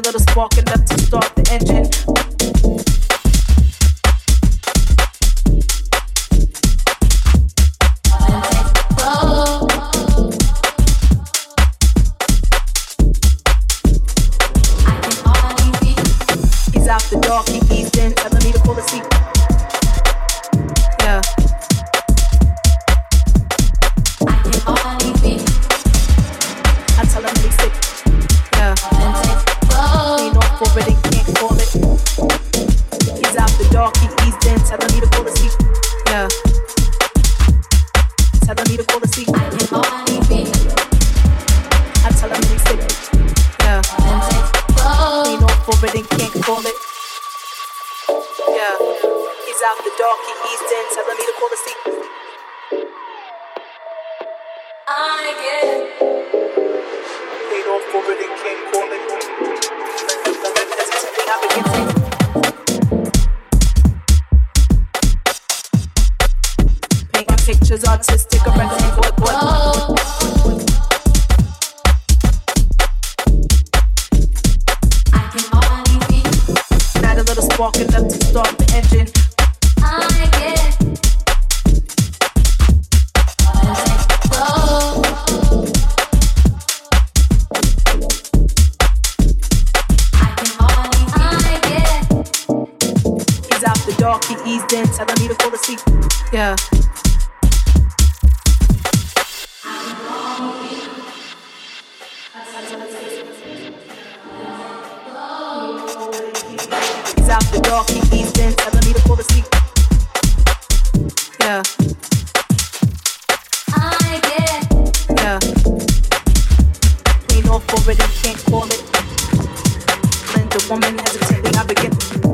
a little spark enough to start the engine. know for it I can't call it. When the woman hesitantly, I begin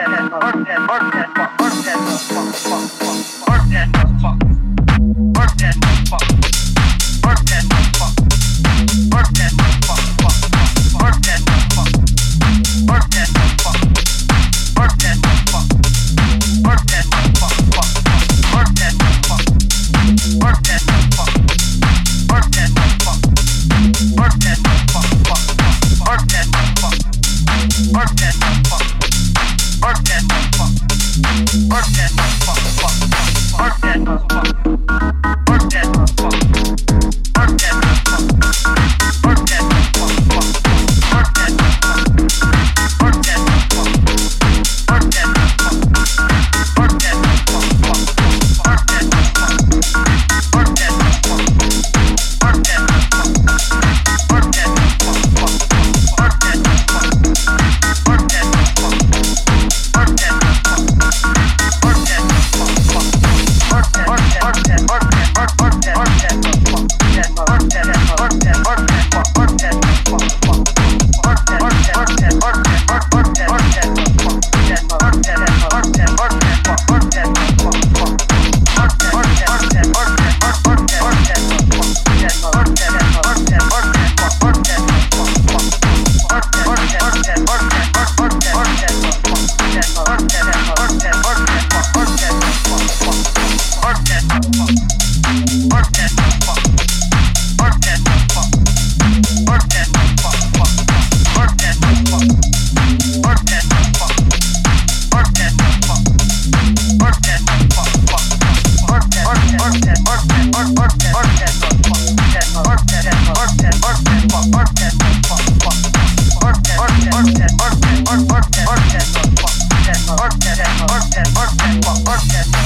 orchestra orchestra orchestra orchestra orchestra, orchestra.